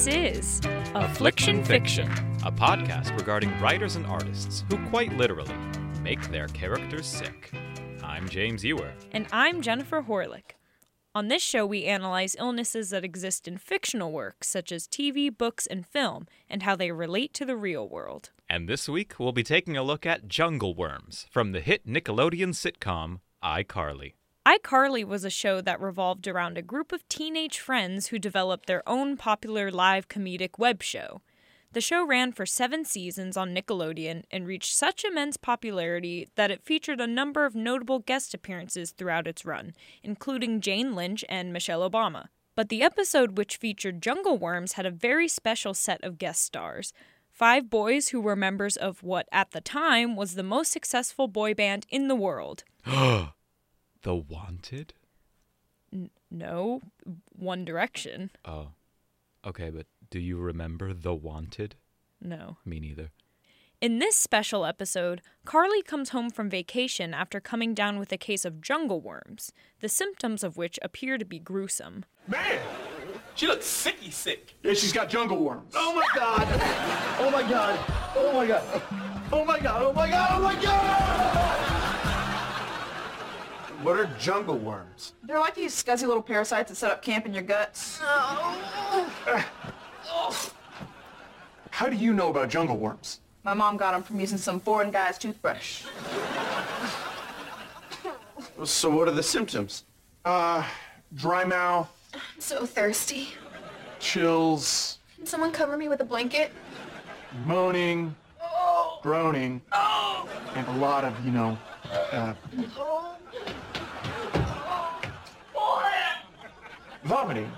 This is Affliction Fiction, a podcast regarding writers and artists who quite literally make their characters sick. I'm James Ewer. And I'm Jennifer Horlick. On this show, we analyze illnesses that exist in fictional works, such as TV, books, and film, and how they relate to the real world. And this week, we'll be taking a look at jungle worms from the hit Nickelodeon sitcom iCarly iCarly was a show that revolved around a group of teenage friends who developed their own popular live comedic web show. The show ran for seven seasons on Nickelodeon and reached such immense popularity that it featured a number of notable guest appearances throughout its run, including Jane Lynch and Michelle Obama. But the episode which featured Jungle Worms had a very special set of guest stars. Five boys who were members of what, at the time, was the most successful boy band in the world. The Wanted? N- no, One Direction. Oh. Okay, but do you remember The Wanted? No. Me neither. In this special episode, Carly comes home from vacation after coming down with a case of jungle worms, the symptoms of which appear to be gruesome. Man, she looks sicky sick. Yeah, she's got jungle worms. Oh my god. Oh my god. Oh my god. Oh my god. Oh my god. Oh my god. What are jungle worms? They're like these scuzzy little parasites that set up camp in your guts. How do you know about jungle worms? My mom got them from using some foreign guy's toothbrush. So what are the symptoms? Uh, dry mouth, I'm so thirsty. chills, Can someone cover me with a blanket? moaning, groaning, and a lot of, you know, uh, vomiting.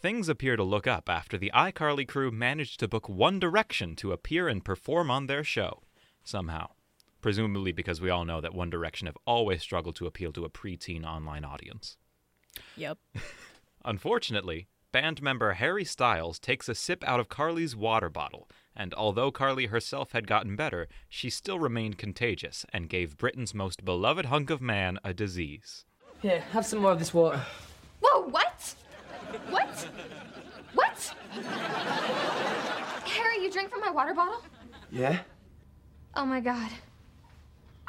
Things appear to look up after the iCarly crew managed to book One Direction to appear and perform on their show. Somehow. Presumably because we all know that One Direction have always struggled to appeal to a preteen online audience. Yep. Unfortunately, band member Harry Styles takes a sip out of Carly's water bottle, and although Carly herself had gotten better, she still remained contagious and gave Britain's most beloved hunk of man a disease. Here, have some more of this water. Whoa, what? What? What? Harry, you drink from my water bottle? Yeah? Oh my god.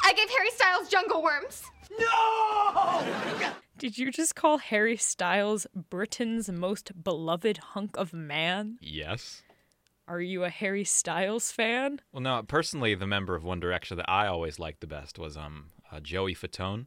I gave Harry Styles jungle worms. No! Did you just call Harry Styles Britain's most beloved hunk of man? Yes? Are you a Harry Styles fan? Well, no, personally, the member of One Direction that I always liked the best was um uh, Joey Fatone.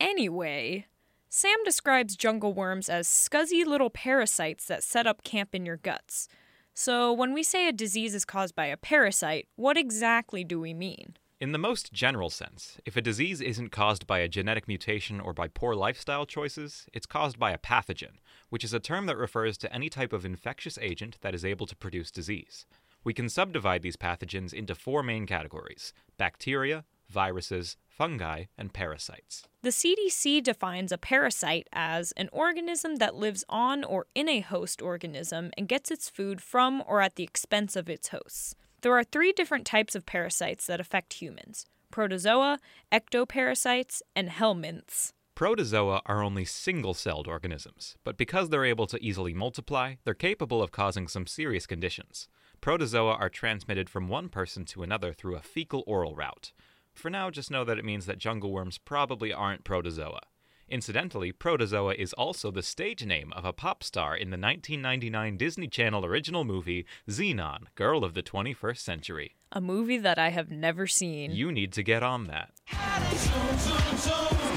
Anyway, Sam describes jungle worms as scuzzy little parasites that set up camp in your guts. So, when we say a disease is caused by a parasite, what exactly do we mean? In the most general sense, if a disease isn't caused by a genetic mutation or by poor lifestyle choices, it's caused by a pathogen, which is a term that refers to any type of infectious agent that is able to produce disease. We can subdivide these pathogens into four main categories bacteria, viruses, fungi, and parasites. The CDC defines a parasite as an organism that lives on or in a host organism and gets its food from or at the expense of its hosts. There are three different types of parasites that affect humans protozoa, ectoparasites, and helminths. Protozoa are only single celled organisms, but because they're able to easily multiply, they're capable of causing some serious conditions. Protozoa are transmitted from one person to another through a fecal oral route. For now, just know that it means that jungle worms probably aren't protozoa. Incidentally, Protozoa is also the stage name of a pop star in the 1999 Disney Channel original movie Zenon, Girl of the 21st Century. A movie that I have never seen. You need to get on that. Make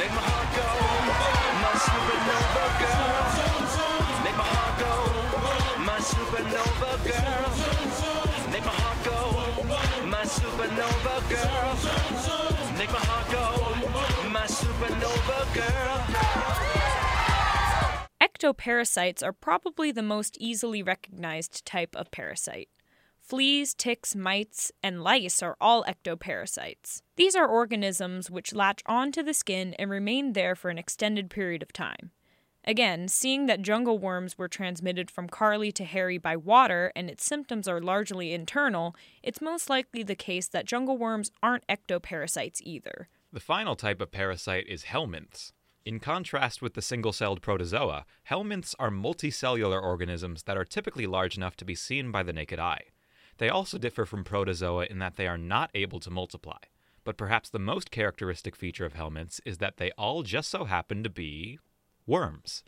my heart supernova girl. Make my heart go. My supernova girl. Ectoparasites are probably the most easily recognized type of parasite. Fleas, ticks, mites, and lice are all ectoparasites. These are organisms which latch onto the skin and remain there for an extended period of time. Again, seeing that jungle worms were transmitted from Carly to Harry by water and its symptoms are largely internal, it's most likely the case that jungle worms aren't ectoparasites either. The final type of parasite is helminths. In contrast with the single celled protozoa, helminths are multicellular organisms that are typically large enough to be seen by the naked eye. They also differ from protozoa in that they are not able to multiply. But perhaps the most characteristic feature of helminths is that they all just so happen to be worms.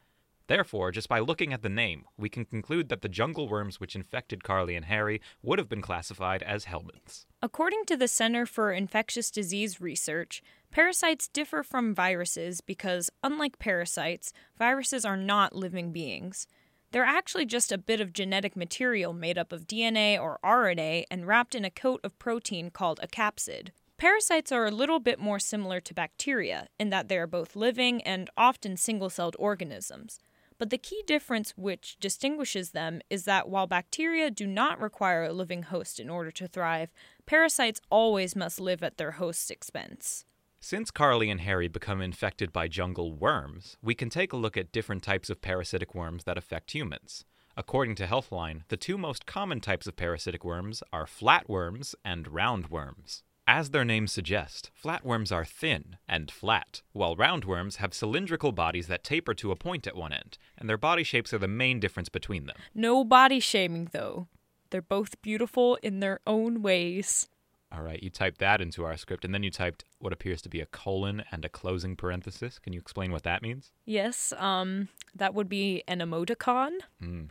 Therefore, just by looking at the name, we can conclude that the jungle worms which infected Carly and Harry would have been classified as helminths. According to the Center for Infectious Disease Research, parasites differ from viruses because, unlike parasites, viruses are not living beings. They're actually just a bit of genetic material made up of DNA or RNA and wrapped in a coat of protein called a capsid. Parasites are a little bit more similar to bacteria in that they are both living and often single celled organisms. But the key difference which distinguishes them is that while bacteria do not require a living host in order to thrive, parasites always must live at their host's expense. Since Carly and Harry become infected by jungle worms, we can take a look at different types of parasitic worms that affect humans. According to Healthline, the two most common types of parasitic worms are flatworms and roundworms. As their names suggest, flatworms are thin and flat, while roundworms have cylindrical bodies that taper to a point at one end, and their body shapes are the main difference between them. No body shaming, though. They're both beautiful in their own ways. All right, you typed that into our script, and then you typed what appears to be a colon and a closing parenthesis. Can you explain what that means? Yes, um, that would be an emoticon. Mm,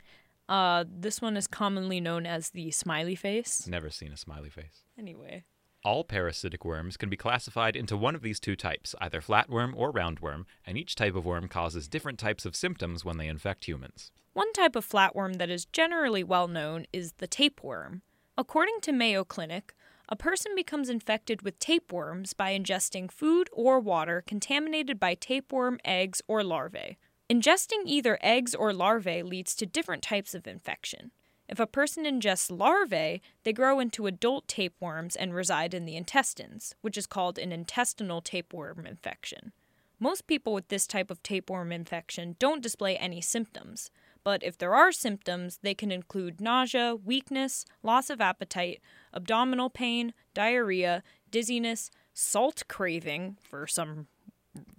Uh, this one is commonly known as the smiley face. never seen a smiley face. Anyway, All parasitic worms can be classified into one of these two types, either flatworm or roundworm, and each type of worm causes different types of symptoms when they infect humans. one type of flatworm that is generally well known is the tapeworm. According to Mayo Clinic, a person becomes infected with tapeworms by ingesting food or water contaminated by tapeworm eggs or larvae. Ingesting either eggs or larvae leads to different types of infection. If a person ingests larvae, they grow into adult tapeworms and reside in the intestines, which is called an intestinal tapeworm infection. Most people with this type of tapeworm infection don't display any symptoms, but if there are symptoms, they can include nausea, weakness, loss of appetite, abdominal pain, diarrhea, dizziness, salt craving for some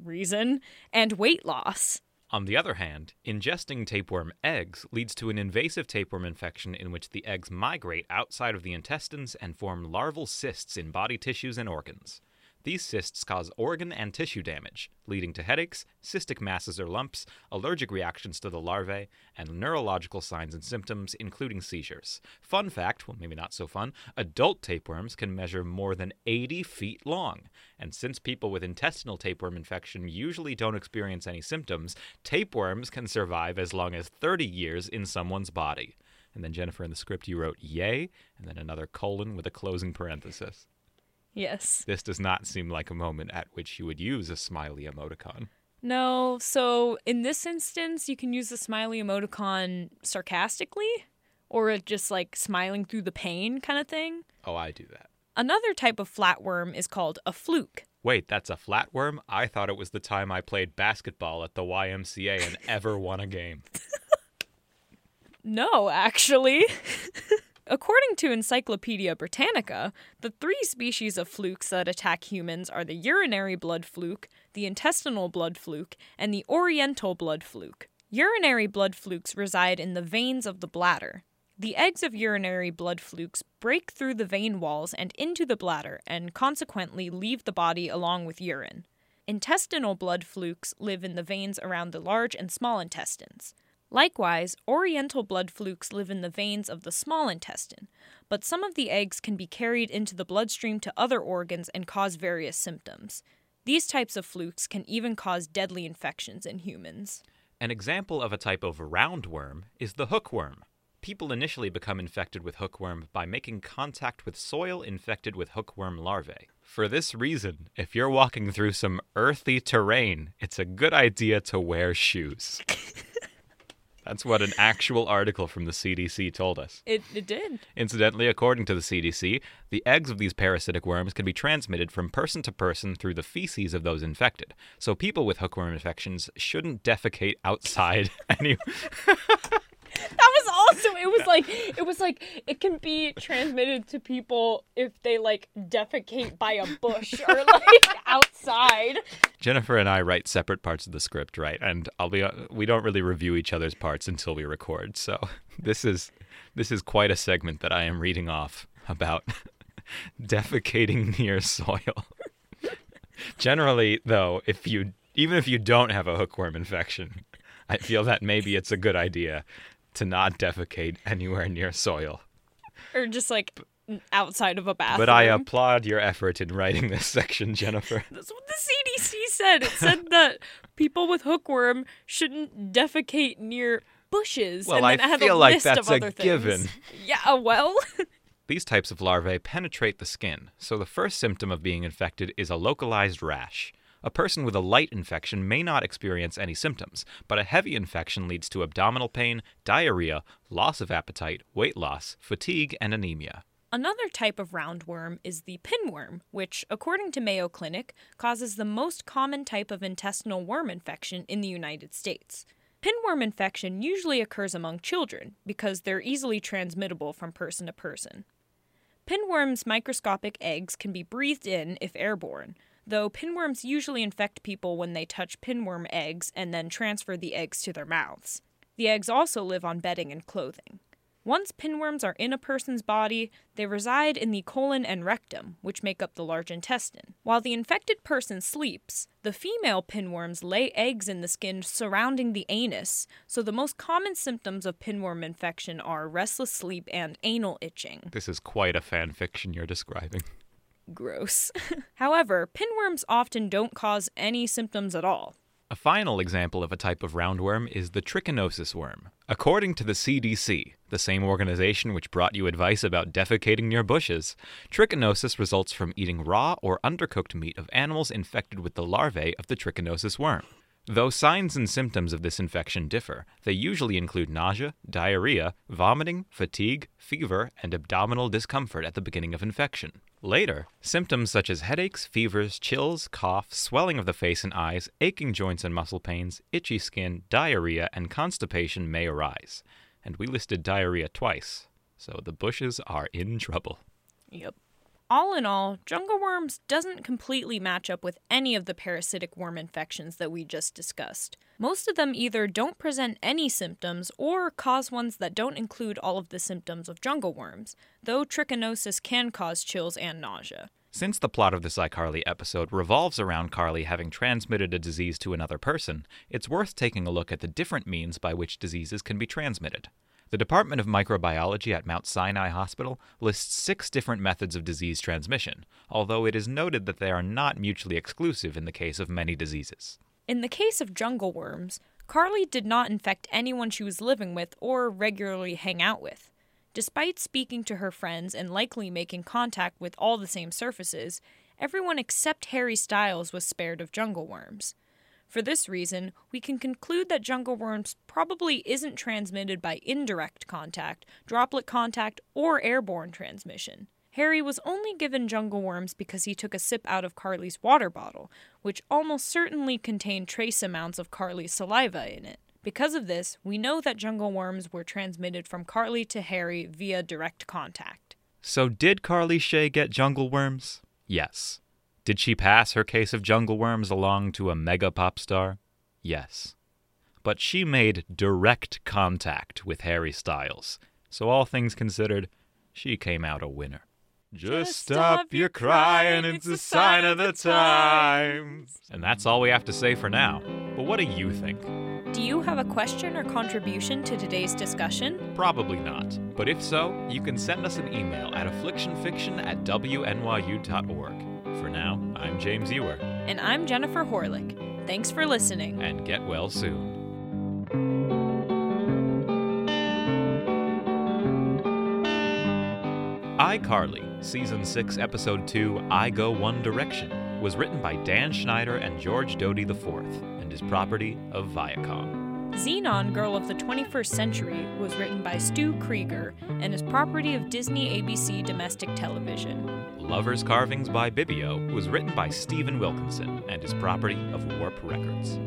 reason, and weight loss. On the other hand, ingesting tapeworm eggs leads to an invasive tapeworm infection in which the eggs migrate outside of the intestines and form larval cysts in body tissues and organs. These cysts cause organ and tissue damage, leading to headaches, cystic masses or lumps, allergic reactions to the larvae, and neurological signs and symptoms, including seizures. Fun fact well, maybe not so fun adult tapeworms can measure more than 80 feet long. And since people with intestinal tapeworm infection usually don't experience any symptoms, tapeworms can survive as long as 30 years in someone's body. And then, Jennifer, in the script, you wrote yay, and then another colon with a closing parenthesis. Yes. This does not seem like a moment at which you would use a smiley emoticon. No, so in this instance, you can use the smiley emoticon sarcastically or just like smiling through the pain kind of thing. Oh, I do that. Another type of flatworm is called a fluke. Wait, that's a flatworm? I thought it was the time I played basketball at the YMCA and ever won a game. No, actually. According to Encyclopedia Britannica, the three species of flukes that attack humans are the urinary blood fluke, the intestinal blood fluke, and the oriental blood fluke. Urinary blood flukes reside in the veins of the bladder. The eggs of urinary blood flukes break through the vein walls and into the bladder and consequently leave the body along with urine. Intestinal blood flukes live in the veins around the large and small intestines. Likewise, oriental blood flukes live in the veins of the small intestine, but some of the eggs can be carried into the bloodstream to other organs and cause various symptoms. These types of flukes can even cause deadly infections in humans. An example of a type of roundworm is the hookworm. People initially become infected with hookworm by making contact with soil infected with hookworm larvae. For this reason, if you're walking through some earthy terrain, it's a good idea to wear shoes. That's what an actual article from the CDC told us. It, it did. Incidentally, according to the CDC, the eggs of these parasitic worms can be transmitted from person to person through the feces of those infected. So people with hookworm infections shouldn't defecate outside any That was also it was like it was like it can be transmitted to people if they like defecate by a bush or like outside. Jennifer and I write separate parts of the script, right? And I'll be uh, we don't really review each other's parts until we record. So this is this is quite a segment that I am reading off about defecating near soil. Generally, though, if you even if you don't have a hookworm infection, I feel that maybe it's a good idea to not defecate anywhere near soil. Or just like outside of a bathroom. But I applaud your effort in writing this section, Jennifer. That's what the CDC said. It said that people with hookworm shouldn't defecate near bushes. Well, and then I had feel a like list that's of a other things. given. Yeah, well, These types of larvae penetrate the skin, so the first symptom of being infected is a localized rash. A person with a light infection may not experience any symptoms, but a heavy infection leads to abdominal pain, diarrhea, loss of appetite, weight loss, fatigue, and anemia. Another type of roundworm is the pinworm, which, according to Mayo Clinic, causes the most common type of intestinal worm infection in the United States. Pinworm infection usually occurs among children because they're easily transmittable from person to person. Pinworms' microscopic eggs can be breathed in if airborne, though pinworms usually infect people when they touch pinworm eggs and then transfer the eggs to their mouths. The eggs also live on bedding and clothing. Once pinworms are in a person's body, they reside in the colon and rectum, which make up the large intestine. While the infected person sleeps, the female pinworms lay eggs in the skin surrounding the anus, so the most common symptoms of pinworm infection are restless sleep and anal itching. This is quite a fan fiction you're describing. Gross. However, pinworms often don't cause any symptoms at all. A final example of a type of roundworm is the trichinosis worm. According to the CDC, the same organization which brought you advice about defecating near bushes, trichinosis results from eating raw or undercooked meat of animals infected with the larvae of the trichinosis worm. Though signs and symptoms of this infection differ, they usually include nausea, diarrhea, vomiting, fatigue, fever, and abdominal discomfort at the beginning of infection. Later, symptoms such as headaches, fevers, chills, cough, swelling of the face and eyes, aching joints and muscle pains, itchy skin, diarrhea, and constipation may arise. And we listed diarrhea twice, so the bushes are in trouble. Yep. All in all, jungle worms doesn't completely match up with any of the parasitic worm infections that we just discussed. Most of them either don't present any symptoms or cause ones that don't include all of the symptoms of jungle worms, though trichinosis can cause chills and nausea. Since the plot of this iCarly episode revolves around Carly having transmitted a disease to another person, it's worth taking a look at the different means by which diseases can be transmitted. The Department of Microbiology at Mount Sinai Hospital lists six different methods of disease transmission, although it is noted that they are not mutually exclusive in the case of many diseases. In the case of jungle worms, Carly did not infect anyone she was living with or regularly hang out with. Despite speaking to her friends and likely making contact with all the same surfaces, everyone except Harry Styles was spared of jungle worms. For this reason, we can conclude that jungle worms probably isn't transmitted by indirect contact, droplet contact, or airborne transmission. Harry was only given jungle worms because he took a sip out of Carly's water bottle, which almost certainly contained trace amounts of Carly's saliva in it. Because of this, we know that jungle worms were transmitted from Carly to Harry via direct contact. So, did Carly Shay get jungle worms? Yes. Did she pass her case of jungle worms along to a mega pop star? Yes. But she made direct contact with Harry Styles, so all things considered, she came out a winner. Just stop your crying, it's a sign of the times. And that's all we have to say for now. But what do you think? Do you have a question or contribution to today's discussion? Probably not. But if so, you can send us an email at afflictionfiction at wnyu.org. For now, I'm James Ewer, And I'm Jennifer Horlick. Thanks for listening. and get well soon. iCarly, Season 6, Episode 2, iGo One Direction, was written by Dan Schneider and George Doty IV and is property of Viacom. Zenon Girl of the 21st Century was written by Stu Krieger and is property of Disney ABC Domestic Television. Lover's Carvings by Bibio was written by Stephen Wilkinson and is property of Warp Records.